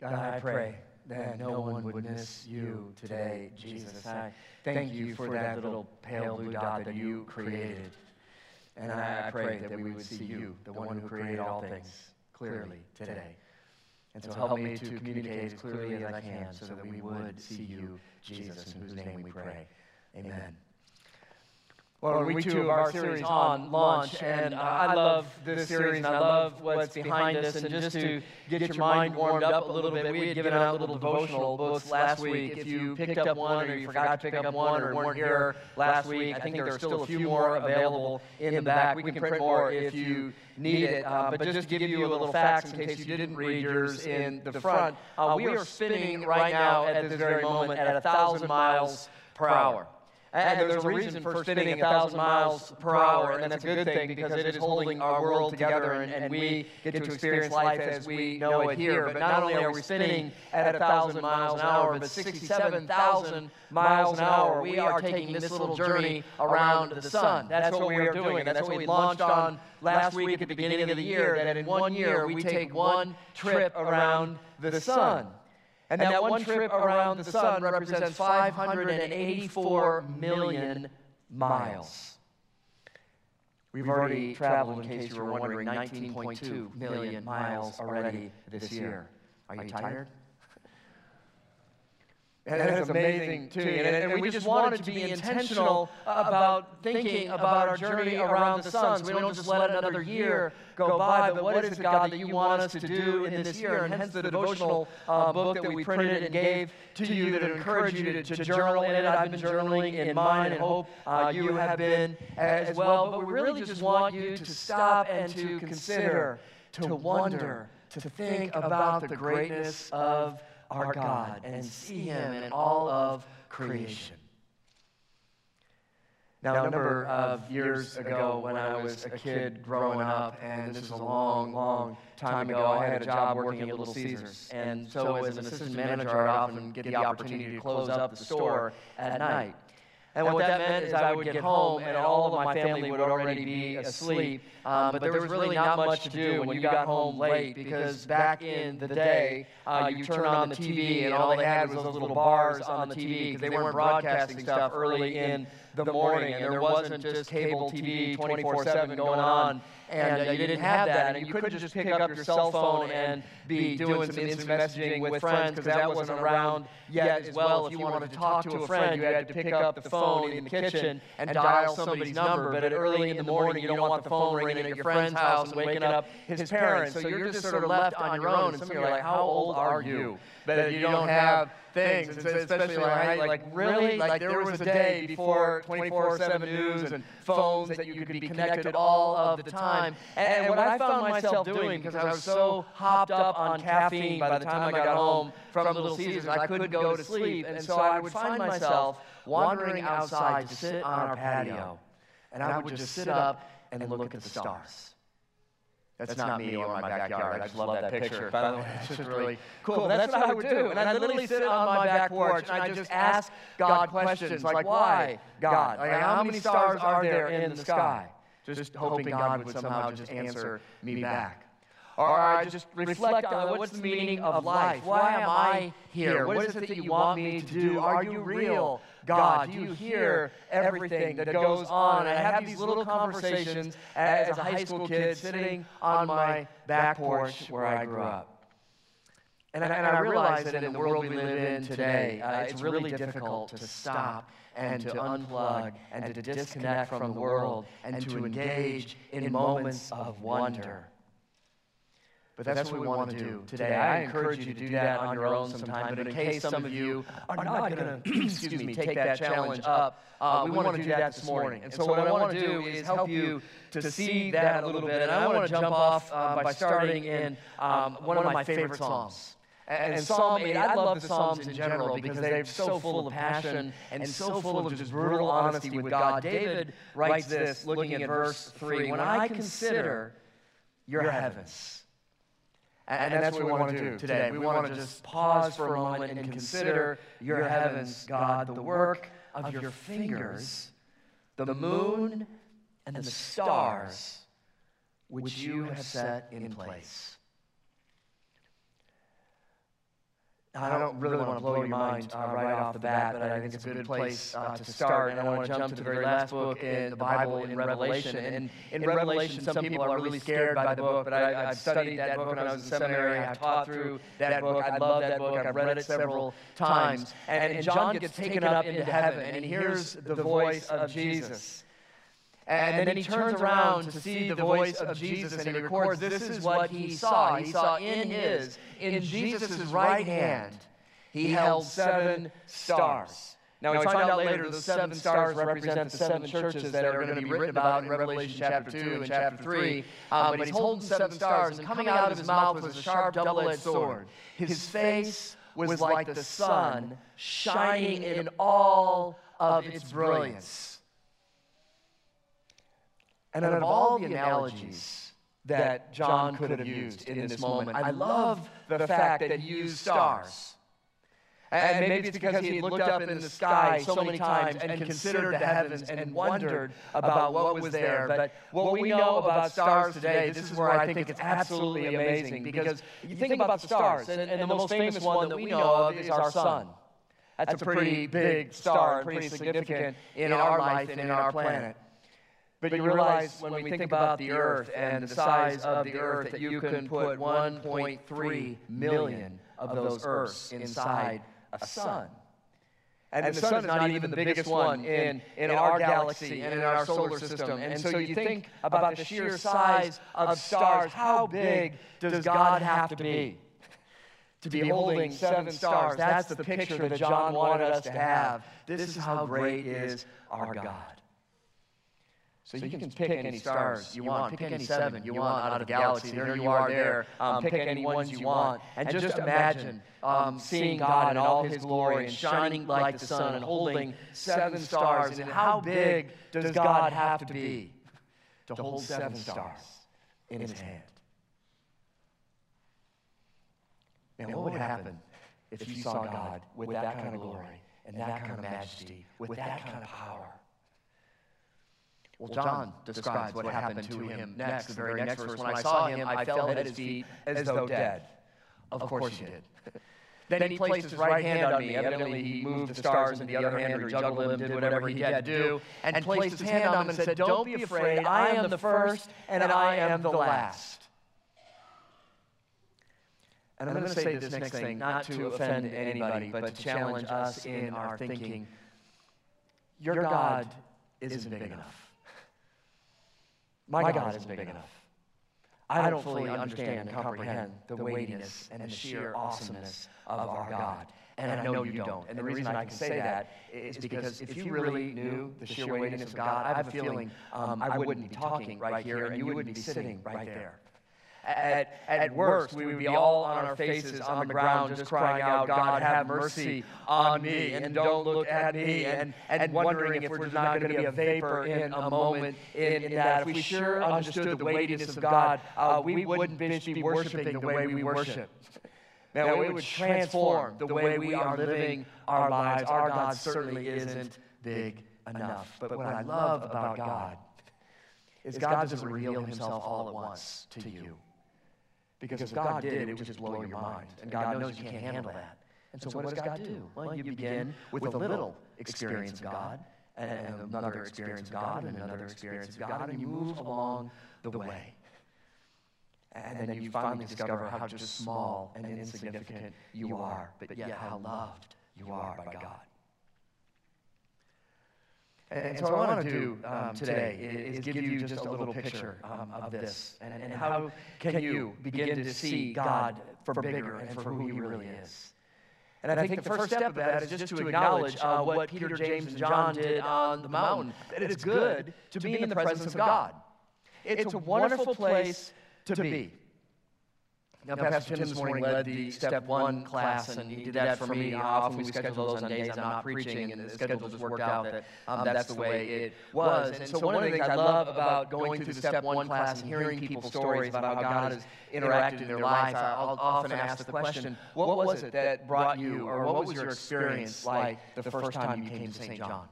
God, I pray that no one would miss you today, Jesus. I thank you for that little pale blue dot that you created. And I pray that we would see you, the one who created all things, clearly today. And so help me to communicate as clearly as I can so that we would see you, Jesus, in whose name we pray. Amen. Well, week two of our series on launch, and uh, I love this series, and I love what's behind us. And just to get your mind warmed up a little bit, we had given out a little devotional books last week. If you picked up one, or you forgot to pick up one, or weren't here last week, I think there are still a few more available in the back. We can print more if you need it. Uh, but just to give you a little facts in case you didn't read yours in the front, uh, we are spinning right now at this very moment at a thousand miles per hour. And, and there's a reason for spinning a thousand miles per hour, and that's a good thing because it is holding our world together, and, and we get to experience life as we know it here. But not only are we spinning at a thousand miles an hour, but 67,000 miles an hour, we are taking this little journey around the sun. That's what we are doing. And that's what we launched on last week at the beginning of the year, that in one year we take one trip around the sun. And, and that, that one trip around the sun represents 584 million miles. We've already traveled, in case you were wondering, 19.2 million miles already this year. Are you tired? And that's amazing, too. And, and, and, we just wanted to be intentional about thinking about our journey around the sun. So we don't just let another year go by, but what is it, God, that you want us to do in this year? And hence the devotional uh, book that we printed and gave to you that encourage you to, to journal in it. I've been journaling in mine and hope uh, you have been as well. But we really just want you to stop and to consider, to wonder, to think about the greatness of our God and see Him in all of creation. Now, a number of years ago, when I was a kid growing up, and this is a long, long time ago, I had a job working at Little Caesars. And so, as an assistant manager, I often get the opportunity to close up the store at night. And what that meant is I would get home and all of my family would already be asleep. Um, but there was really not much to do when you got home late because back in the day, uh, you turned on the TV and all they had was those little bars on the TV because they weren't broadcasting stuff early in the morning and there wasn't just cable TV 24 7 going on and uh, you didn't have that, and you couldn't just pick up your cell phone and be doing some instant messaging with friends because that wasn't around yet as well. If you wanted to talk to a friend, you had to pick up the phone in the kitchen and dial somebody's number. But at early in the morning, you don't want the phone ringing at your friend's house and waking up his parents. So you're just sort of left on your own. And some of you are like, "How old are you?" That you don't have things, and especially like, like really, like there was a day before 24/7 news and phones that you could be connected all of the time. And, what I found myself doing, because I was so hopped up on caffeine by the time I got home from Little Caesars, I couldn't go to sleep, and so I would find myself wandering outside to sit on our patio, and I would just sit up and then look at the stars. That's, that's not me or my backyard. I just love that picture. By the way, it's just really cool. But that's what I would do. And I literally sit on my back porch and I just ask God questions like, why, God? Like, how many stars are there in the sky? Just hoping God would somehow just answer me back. Or I just reflect on what's the meaning of life? Why am I here? What is it that you want me to do? Are you real? God? Do you hear everything that goes on? And I have these little conversations as a high school kid sitting on my back porch where I grew up. And, and I realize that in the world we live in today, uh, it's really difficult to stop and to unplug and to disconnect from the world and to engage in moments of wonder. But that's, what we want to do today. I encourage you to do that on your own sometime. But in case some of you are not going to, excuse me, take that challenge up, uh, we want to do that this morning. And so what I want to do is help you to see that a little bit. And I want to jump off uh, by starting in um, one of my favorite psalms. And, and Psalm 8, I love the Psalms in general because they're so full of passion and so full of just brutal honesty with God. David writes this, looking at verse 3 When I consider your heavens, and, and that's what we want to do today. We want to just pause for a moment and consider your heavens, God, the work of your fingers, the moon and the stars which you have set in place. I don't really want to blow your mind uh, right off the bat, but I think it's a good place uh, to start. And I want to jump to the very last book in the Bible, in Revelation. And in Revelation, some people are really scared by the book, but I, have studied that book when I was in seminary. I've taught through that book. I love that book. I've read it several times. And, and John gets taken up into heaven, and he hears the voice of Jesus. And, then he turns around to see the voice of Jesus and he records this is what he saw. He saw in his, in Jesus' right hand, he held seven stars. Now, we find out later those seven stars represent the seven churches that are going to be written about in Revelation chapter 2 and chapter 3. Um, but he's holding seven stars, and coming out of his mouth was a sharp, double edged sword. His face was like the sun, shining in all of its brilliance. And out of all the analogies that John could have used in this moment, I love the fact that he used stars. And maybe it's because he had looked up in the sky so many times and considered the heavens and wondered about what was there. But what we know about stars today, this is where I think it's absolutely amazing. Because you think about the stars, and, and the most famous one that we know of is our sun. That's a pretty big star, pretty significant in our life and in our planet. But you realize when we think about the earth and the size of the earth that you can put 1.3 million of those earths inside a sun. And, and the, the sun is not even the biggest one in, in our galaxy and in our solar system. And so you think about the sheer size of stars. How big does God have to be? To be holding seven stars. That's the picture that John wanted us to have. This is how great is our God. So, so you, can, can pick, pick any stars you want, pick any seven you want out of the galaxy. There you are there. Um, um, pick any ones you want. And just imagine um, um, seeing God in all his glory and shining like the sun and holding seven stars. And how big does God have to be to hold seven stars in his hand? And what would happen if you saw God with that kind of glory and that kind of majesty, with that kind of power? Well, John describes what happened to him next, the very next verse. When I saw him, I fell at his feet as though dead. Of course he did. Then he placed his right hand on me. Evidently, he moved the stars into the other hand, or juggled them, did whatever he had to do, and placed his hand on them and said, Don't be afraid. I am the first, and I am the last. And I'm going to say this next thing, not to offend anybody, but to challenge us in our thinking. Your God isn't big enough. My, God, God isn't big enough. I don't fully understand and comprehend the weightiness and the sheer awesomeness of our God. And I know you don't. And the reason I can say that is because if you really knew the sheer weightiness of God, I have a feeling um, I wouldn't be talking right here and you wouldn't be sitting right there. At, at worst, we would be all on our faces on the ground just crying out, God, have mercy on me, and don't look at me, and, and wondering if we're not going to be a vapor in a moment in, in that. If we sure understood the weightiness of God, uh, we wouldn't be worshiping the way we worship. Man, we would transform the way we are living our lives. Our God certainly isn't big enough. But what I love about God is God doesn't reveal himself all at once to you. Because if God did, it it would just blow your mind. And God knows you can't handle that. And so what does God do? Well, you begin with a little experience of God, and another experience of God, and another experience of God, and you move along the way. And then you finally discover how just small and insignificant you are, but yet how loved you are by God. And, and so, so, what I want to do um, um today is, is give you just a little picture um, of this. And, and how can you begin to see God for bigger and for who He really is? And I think the first step of that is just to acknowledge uh, what Peter, James, and John did on the mountain that it's good to be in the presence of God. It's a wonderful place to be. Now, now Pastor Tim this morning led the Step 1 class, and he did that for me. Often we schedule those on days I'm not preaching, and the schedule just worked out that um, that's the way it was. And so one of the things I love about going through the Step 1 class and hearing people's stories about how God has interacted in their life, I'll often ask the question, what was it that brought you, or what was your experience like the first time you came to St. John?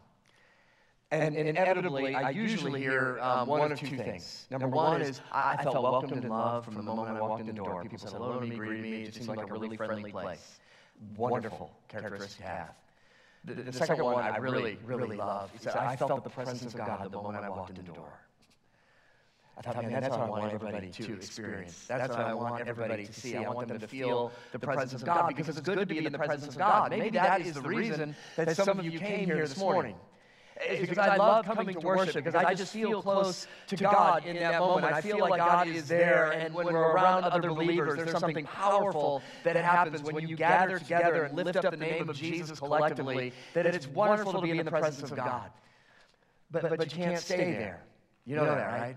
And, and, inevitably, I usually hear um, um, one of two things. Number one is I, I felt welcomed and loved from the moment I walked in the door. People said hello to me, greeted me. It just seemed like a really friendly place. wonderful characteristic to have. The, the, the second one I really, really love is that I felt the presence of God the moment I walked in the door. I thought, man, that's what I want everybody to experience. That's what I want everybody to see. I want them to feel the presence of God because it's good to be in the presence of God. Maybe that is the reason that some of you came here this morning. It's because I love coming to worship because I just feel close to God in that moment. I feel like God is there, and when we're around other believers, there's something powerful that happens when you gather together and lift up the name of Jesus collectively. That it's wonderful to be in the presence of God. But, but, but you can't stay there. You know that, right?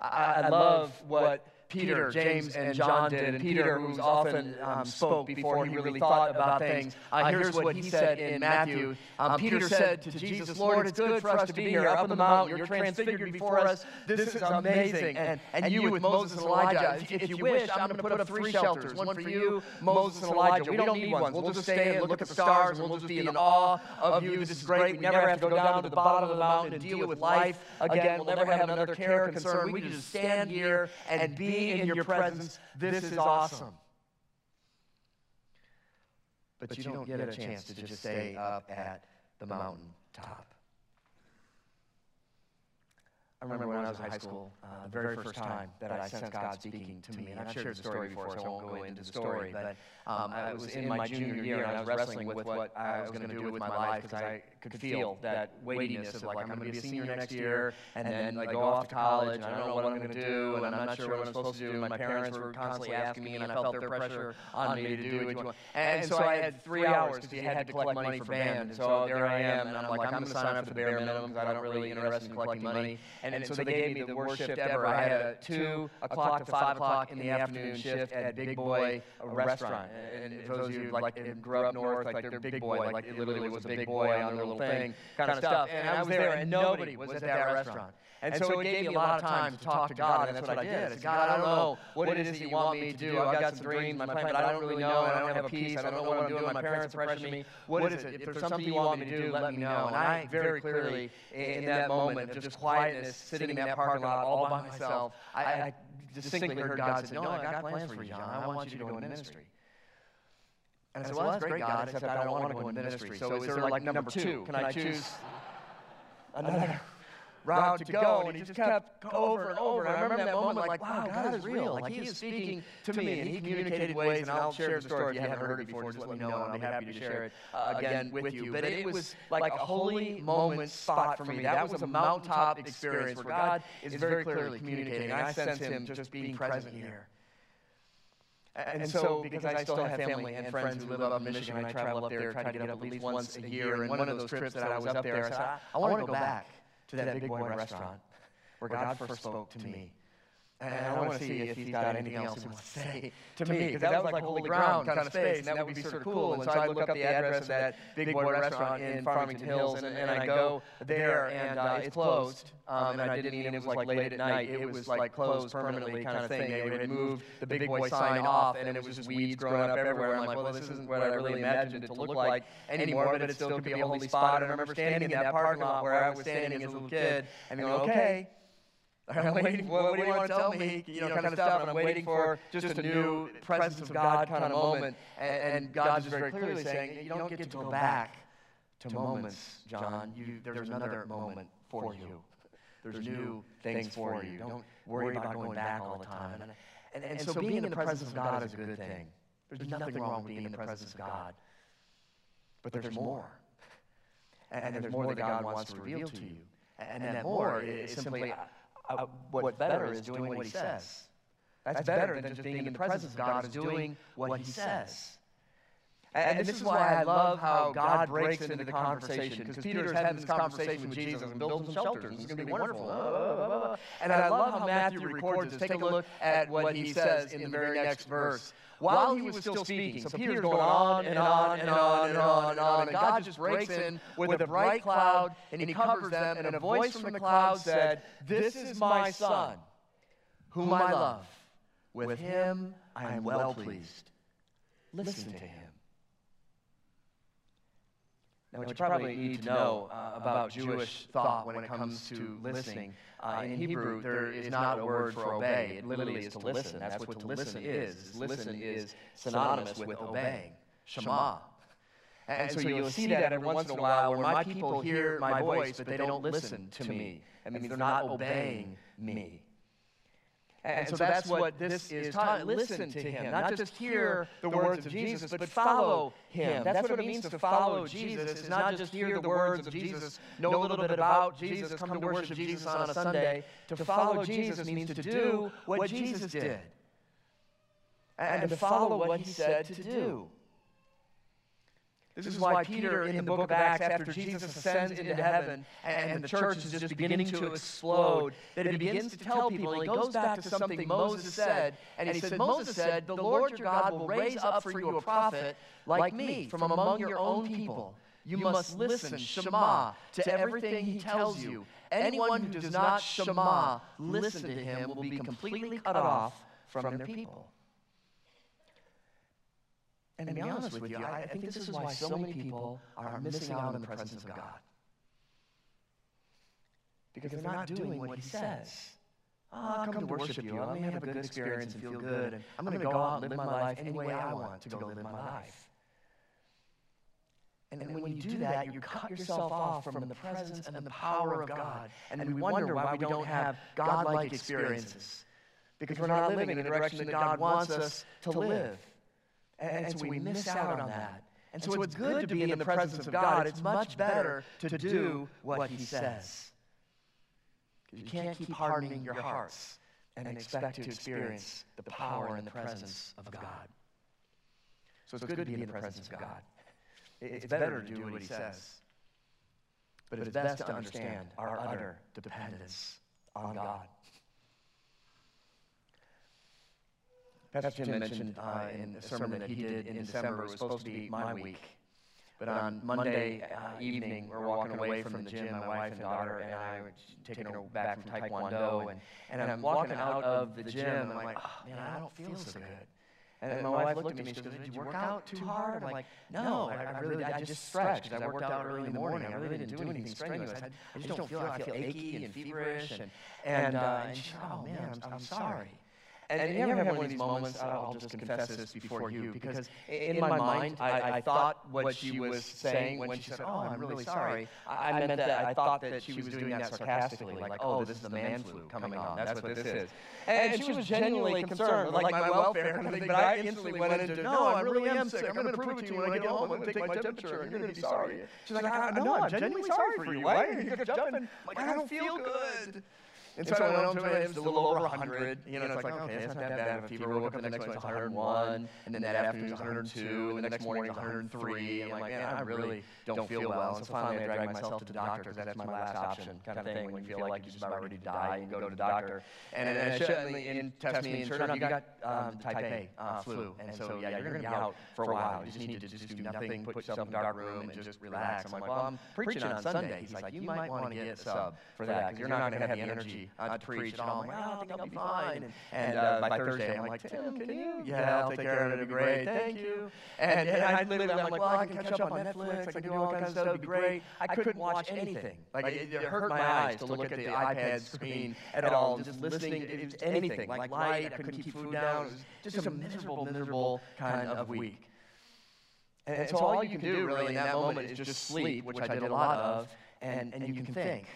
I, I love what Peter, James, and John did. And Peter, who often um, spoke before he really thought about things, uh, here's what he said in Matthew. Um, Peter said to Jesus, Lord, it's good for us to be here up on the mountain. You're transfigured before us. This is amazing. And, and you with Moses and Elijah, if, if you wish, I'm going to put up three shelters one for you, Moses and Elijah. We don't need ones. We'll just stay and look at the stars, and we'll just be in awe of you. This is great. We never have to go down to the bottom of the mountain and deal with life again. We'll never have another care or concern. We can just stand here and be in your presence. This is awesome. But you don't get a chance to just stay up at the mountain top. I remember when I was in high school, uh, the very first time that I sensed God speaking to me. And I've not shared the story before, so I won't go into the story. But um, I was in my junior year, and I was wrestling with what I was going to do with my life because I could feel that weightiness of like, I'm going to be a senior next year, and then I go off to college, and I don't know what I'm going to do, and I'm not sure what I'm supposed to do. My parents were constantly asking me, and I felt their pressure on me to do what you want. And so I had three hours because you had to collect money for band. So there I am, and I'm like, I'm going to sign up for the bare minimum because I don't really interested in collecting money. And, and so they gave me the worst shift ever. I had a 2 o'clock to 5 o'clock in the afternoon shift at Big Boy a Restaurant. And for those of you like grew up north, like they're Big Boy, like it literally was a Big Boy on their little thing kind of stuff. And I was there, and nobody was at that restaurant. And so it gave me a lot of time to talk to God, and that's what I did. I said, God, I don't know what it is that you want me to do. I've got some dreams, my plan, but I don't really know, and I don't have a peace. I don't know what I'm doing. My parents are pressuring me. What is it? If there's something you want me to do, let me know. And I very clearly, in that moment of just quietness, sitting in that parking lot all by myself, I, I distinctly heard God say, No, I got plans for you, John. I want you to go into ministry. And I said, well, that's great, God, except I don't want to go into ministry. So is there like number two? Can I choose another route to go? And he just kept over and over. And I remember that moment like, wow, God is real. Like he is speaking to me, and he communicated ways, and I'll share the story if you haven't heard it before. Just let me know, and I'll be happy to share it uh, again with you. But it was like a holy moment spot for me. That was a mountaintop experience where God is very clearly communicating. I sense him just being present here. And, and so, because I still have family and friends who live up in Michigan, I travel up there, try to get up at least once a year. And one of those trips that I was up there, I said, I, I want to go back to that big boy restaurant where God first spoke to me. And I want to see if he's got anything else he wants to say to me, because that was like holy ground kind of space, and that would be sort of cool. And so I look up the address of that Big Boy restaurant in Farmington Hills, and, and I go there, and uh, it's closed. Um, and I didn't mean it was like late at night. It was like closed permanently kind of thing. They had moved the Big Boy sign off, and it was just weeds growing up everywhere. I'm like, well, this isn't what I really imagined it to look like anymore, but it still could be a holy spot. And I remember standing in that parking lot where I was standing as a little kid, and going, okay. I'm waiting. What, what do you want to tell me? You know, kind of stuff. And I'm waiting for just a new presence of God kind of moment. And, and God is very clearly saying, you don't get to go back to moments, John. You, there's another moment for you. There's new things for you. Don't worry about going back all the time. And, and, and so being in the presence of God is a good thing. There's nothing wrong with being in the presence of God. But there's more. And, and there's more that God wants to reveal to you. And that more is simply uh, what's better is doing what he says. That's better than just being in the presence of God, is doing what he says. And, and this is why I love how God breaks into the conversation, because Peter's having this conversation with Jesus and building shelters. It's going to be wonderful. And I love how Matthew records this. Take a look at what he says in the very next verse. While he was still speaking, so Peter's going on and on and on and on and on, and God just breaks in with a bright cloud, and he covers them, and a voice from the cloud said, This is my son, whom I love. With him I am well pleased. Listen to him. Now, what you probably need to know uh, about Jewish thought when it comes to listening, uh, in Hebrew, there is not a word for obey. It literally is to listen. That's what to listen is. Listen is synonymous with obeying. Shema. And, so you'll see that every once in a while where my people hear my voice, but they don't listen to me. That means they're not obeying me. And, so that's what this is taught. Listen to him, not just hear the words of Jesus, but follow him. That's what it means to follow Jesus. It's not just hear the words of Jesus, know a little bit about Jesus, come to worship Jesus on a Sunday. To follow Jesus means to do what Jesus did and to follow what he said to do. This is why Peter, in the book of Acts, after Jesus ascends into heaven and the church is just beginning to explode, that he begins to tell people, and he goes back to something Moses said, and he said, Moses said, The Lord your God will raise up for you a prophet like me from among your own people. You must listen, Shema, to everything he tells you. Anyone who does not Shema, listen to him, will be completely cut off from their people. And to be honest with you, I, I think this is why so many people are missing out on the presence of God. Because they're not doing what He says. Oh, ah, I'll ah, come to worship you. I'm going to have a good experience and feel good. And I'm going to go out and live my life any way I want to go live my life. And, and when you do that, you cut yourself off from the presence and the power of God. And then we wonder why we don't have God-like experiences. Because we're not living in the direction that God wants us to live. And, and so we miss out on that. And so it's good to be in the presence of God. It's much better to do what He says. You can't keep hardening your hearts and expect to experience the power and the presence of God. So it's good to be in the presence of God. It's better to do what He says. But it's best to understand our utter dependence on God. Pastor Jim mentioned uh, in a sermon that he did in December, it was supposed to be my week. But on Monday uh, evening, we're walking away from the gym, my wife and daughter and I were taking her back from Taekwondo, and, and I'm walking out of the gym, and I'm like, oh, man, I don't feel so good. And my wife looked at me, she goes, did you work out too hard? I'm like, no, I, I really, I just stretched, because I worked out early in the morning. I really didn't do anything strenuous. I, I just don't feel, I feel achy and feverish, and, and, uh, and she said, oh, man, I'm, I'm sorry. And, and you ever have one of these moments, I'll just confess this before you, because in my mind, I, I thought what she was saying when she said, oh, oh I'm really sorry, I meant that I thought that she was doing that sarcastically, like, oh, oh, this is the man flu coming on, that's what this is. And she was genuinely concerned, like my welfare kind of thing, but I instantly went into, no, I really am sick, I'm going to prove it to you when I get home, I'm going to take my temperature, and you're going to be sorry. She's like, I, no, I'm genuinely sorry for you, why are you jumping? Like, I don't feel good. And so, I went home to it, it was a little over 100. You know, it's like, okay, it's not that bad of a fever. We'll look the next one, it's 101. And then that afternoon, it's 102. And the next morning, it's 103. And I'm like, man, I really don't feel well. And so finally, I dragged myself to the doctor because that's my last option kind of thing. When you feel like you're just about ready to die, you go to the doctor. And, and, and, and, and test me, and sure enough, you got um, type A uh, flu. And so, yeah, you're going to be out for a while. You just need to just do nothing, put yourself in a dark room, and just relax. I'm like, well, I'm preaching on Sunday. He's like, you might want to get a sub for that because you're not going to have the energy uh, to preach all. I'm like, oh, I think I'll be fine. And, and uh, by Thursday, I'm like, Tim, can you? Yeah, I'll take care of it. It'll be great. Thank you. And, and I literally, I'm like, well, I can catch up on Netflix. I can do all kinds of stuff. It'll be great. I couldn't watch anything. Like, it, it hurt my eyes to look at the iPad screen at all. Just listening, it was anything. Like light, I couldn't keep food down. It was just a miserable, miserable kind of week. And, and so all you can do really in that moment is just sleep, which I did a lot of, and, and you can think.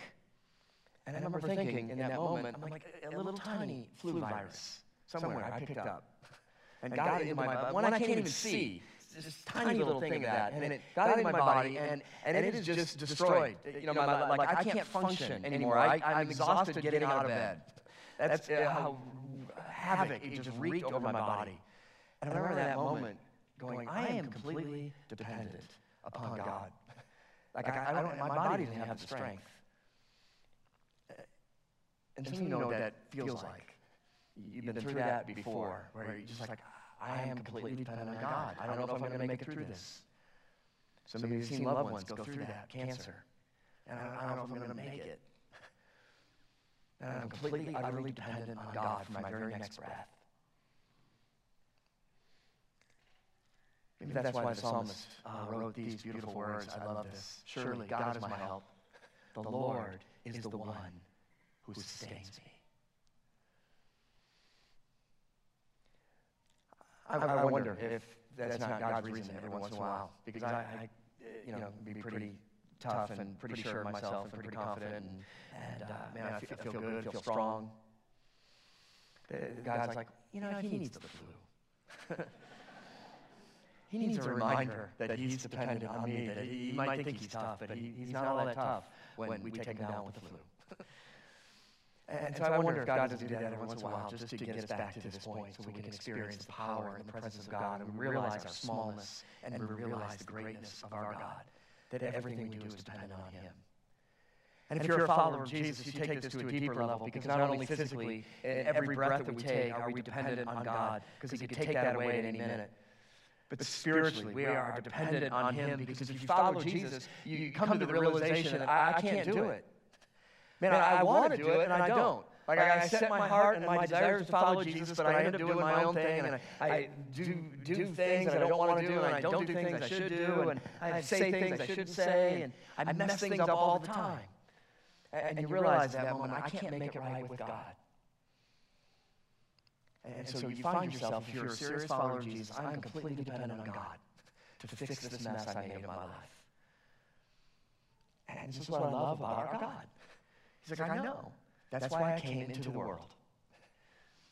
And I remember thinking in that moment, I'm like, a little tiny flu virus somewhere I picked up and got it into my body. One I can't even see. This tiny little thing of that, and it got into my body, and, and it is just destroyed. You know, my, like I can't function anymore. I, I'm exhausted getting out of bed. That's how havoc it just wreaked over my body. And I remember that moment going, I am completely dependent upon God. Like I, I don't, my body doesn't have the strength. And some of you know what that feels like. You've been through that before, where you're just like, I am completely dependent on God. I don't know if I'm going to make it through this. Some of you have seen loved ones go through that, cancer. And I don't know if I'm going to make it. And I'm completely, utterly dependent on God for my very next breath. Maybe that's why the psalmist uh, wrote these beautiful words. I love this. Surely God is my help. The Lord is the one who sustains me. I, I wonder if that's not God's reason every once in a while, because I, I you know, be pretty tough and pretty sure of myself and pretty confident, and, and uh, man, I feel, I feel good, feel strong. God's like, you know, he needs the flu. he needs a reminder that he's dependent on me, that he, he might think he's tough, but he, he's not all that tough when we take him down with the flu. And so I wonder if God doesn't do that every once in a while just to get us back to this point so we can experience the power and the presence of God and realize our smallness and realize the greatness of our God, that everything we do is dependent on Him. And if you're a follower of Jesus, you take this to a deeper level because not only physically, in every breath that we take, are we dependent on God because He could take that away at any minute. But spiritually, we are dependent on Him because if you follow Jesus, you come to the realization that I, I can't do it. Man, I, I want to do it and I don't. Like I, I set my heart and my desires to follow Jesus, but I end up doing my own thing, and I, I do do things that I don't want to do, and I don't do things I should do, and I say things I shouldn't say, and I mess things up all the time. And, and you realize that moment, I can't make it right with God. And so you find yourself, if you're a serious follower of Jesus, I'm completely dependent on God to fix this mess I made in my life. And this is what I love about our God. He's like, I know. That's why I came into the world.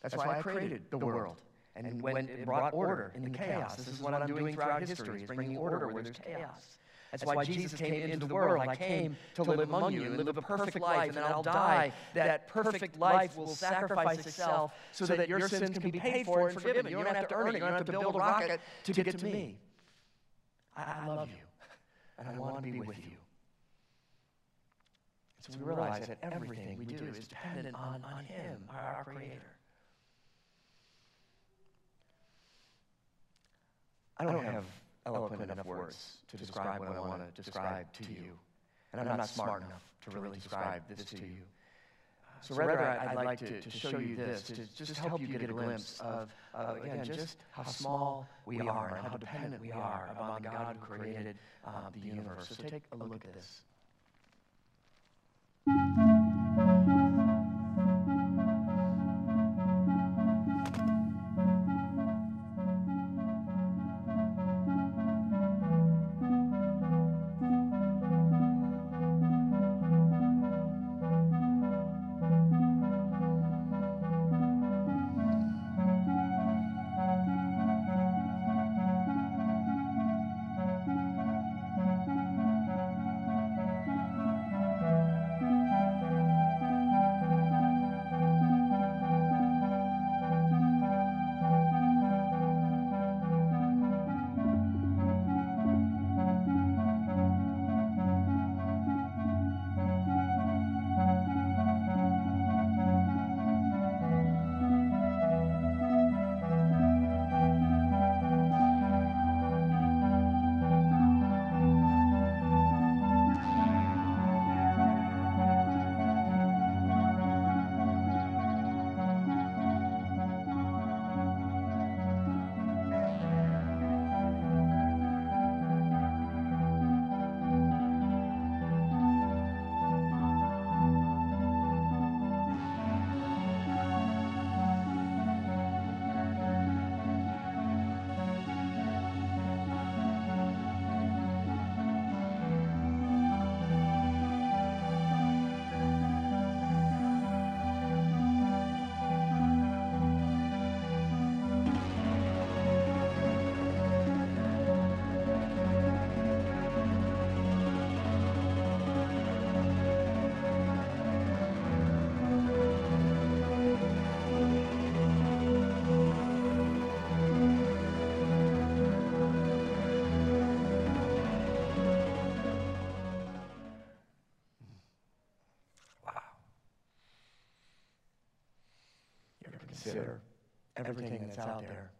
That's why I created the world. And when it brought order in the chaos, this is what I'm doing throughout history, is bringing order where there's chaos. That's why Jesus came into the world. I came to live among you and live a perfect life, and then I'll die. That perfect life will sacrifice itself so that your sins can be paid for and forgiven. You don't have to earn it. You don't have to build a rocket to get to me. I love you, and I want to be with you. So we realize that everything we do is dependent on, on Him, our, our Creator. I don't have eloquent enough words to describe what I want to describe to you. And I'm not smart enough to really describe this to you. So rather, I'd like to, to show you this, to just help you get a glimpse of, uh, again, just how small we are and how dependent we are upon the God who created uh, the universe. So take a look at this. Thank you. Consider everything that's out there.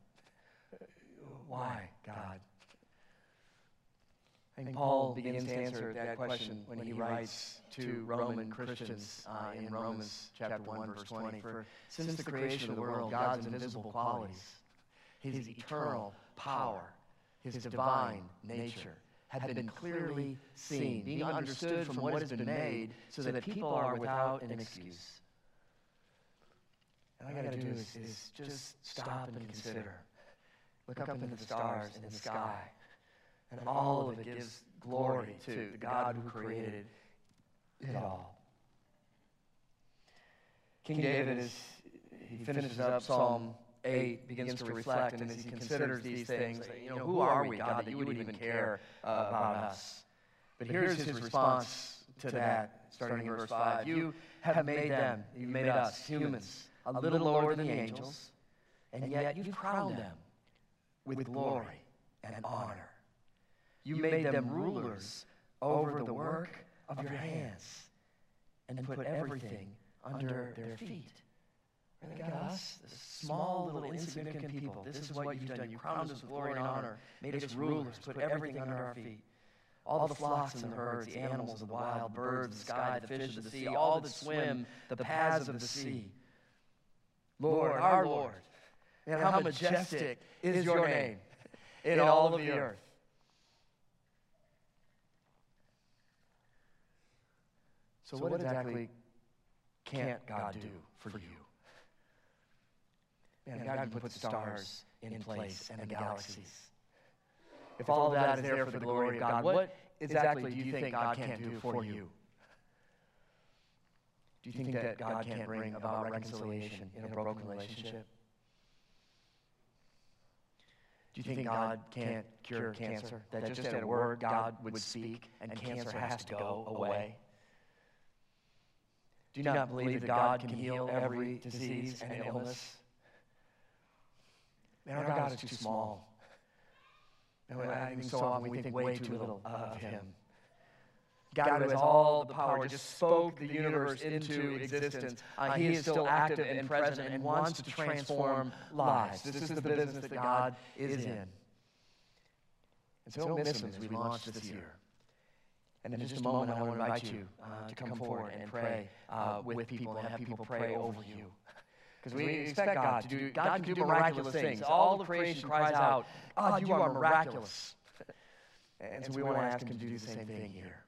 Why, God? I think Paul begins to answer that question when he writes to Roman Christians uh, in Romans chapter 1, verse 20. For since the creation of the world, God's invisible qualities, his eternal power, his divine nature, had been clearly seen, being understood from what has been made, so that people are without an excuse. And all I got to do is, is just stop and consider. Look up into the stars in the sky. And all of it gives glory to the God who created it all. King David is, he finishes up Psalm 8, begins to reflect, and as he considers these things, you know, who are we, God, that you would even care uh, about us? But here's his response to that, starting in verse 5. You have made them, you've made us, humans, a little lower than the angels, and yet you've crowned them with glory and honor. You made them rulers over the work of your hands and put everything under their feet. Look at us, this small little insignificant people. This is what you've done. You crowned us with glory and honor, made us rulers, put everything under our feet. All the flocks and the herds, the animals the wild, birds, the sky, the fish of the sea, all that swim, the paths of the sea. Lord, our Lord, and how majestic is your name in all of the earth. So, what exactly can't God do for you? Man, God can put the stars in place and the galaxies. If all of that is there for the glory of God, what exactly do you think God can't do for you? Do you think that God can't bring about reconciliation in a broken relationship? Do you think God can't cure cancer? That just at a word God would speak and cancer has to go away? Do you not believe that God can heal every disease and illness? Man, our God is too small. And I think so often we think way too little of Him. God, who has all the power, just spoke the universe into existence. Uh, he is still active and present and wants to transform lives. This is the business that God is in. And so don't miss Him as we launch this year. And in just a moment, I want to invite you uh, to come forward and pray uh, with people and have people pray over you. Because we expect God to do, God can do miraculous things. All of creation cries out, God, you are miraculous. And so we want to ask Him to do the same thing here.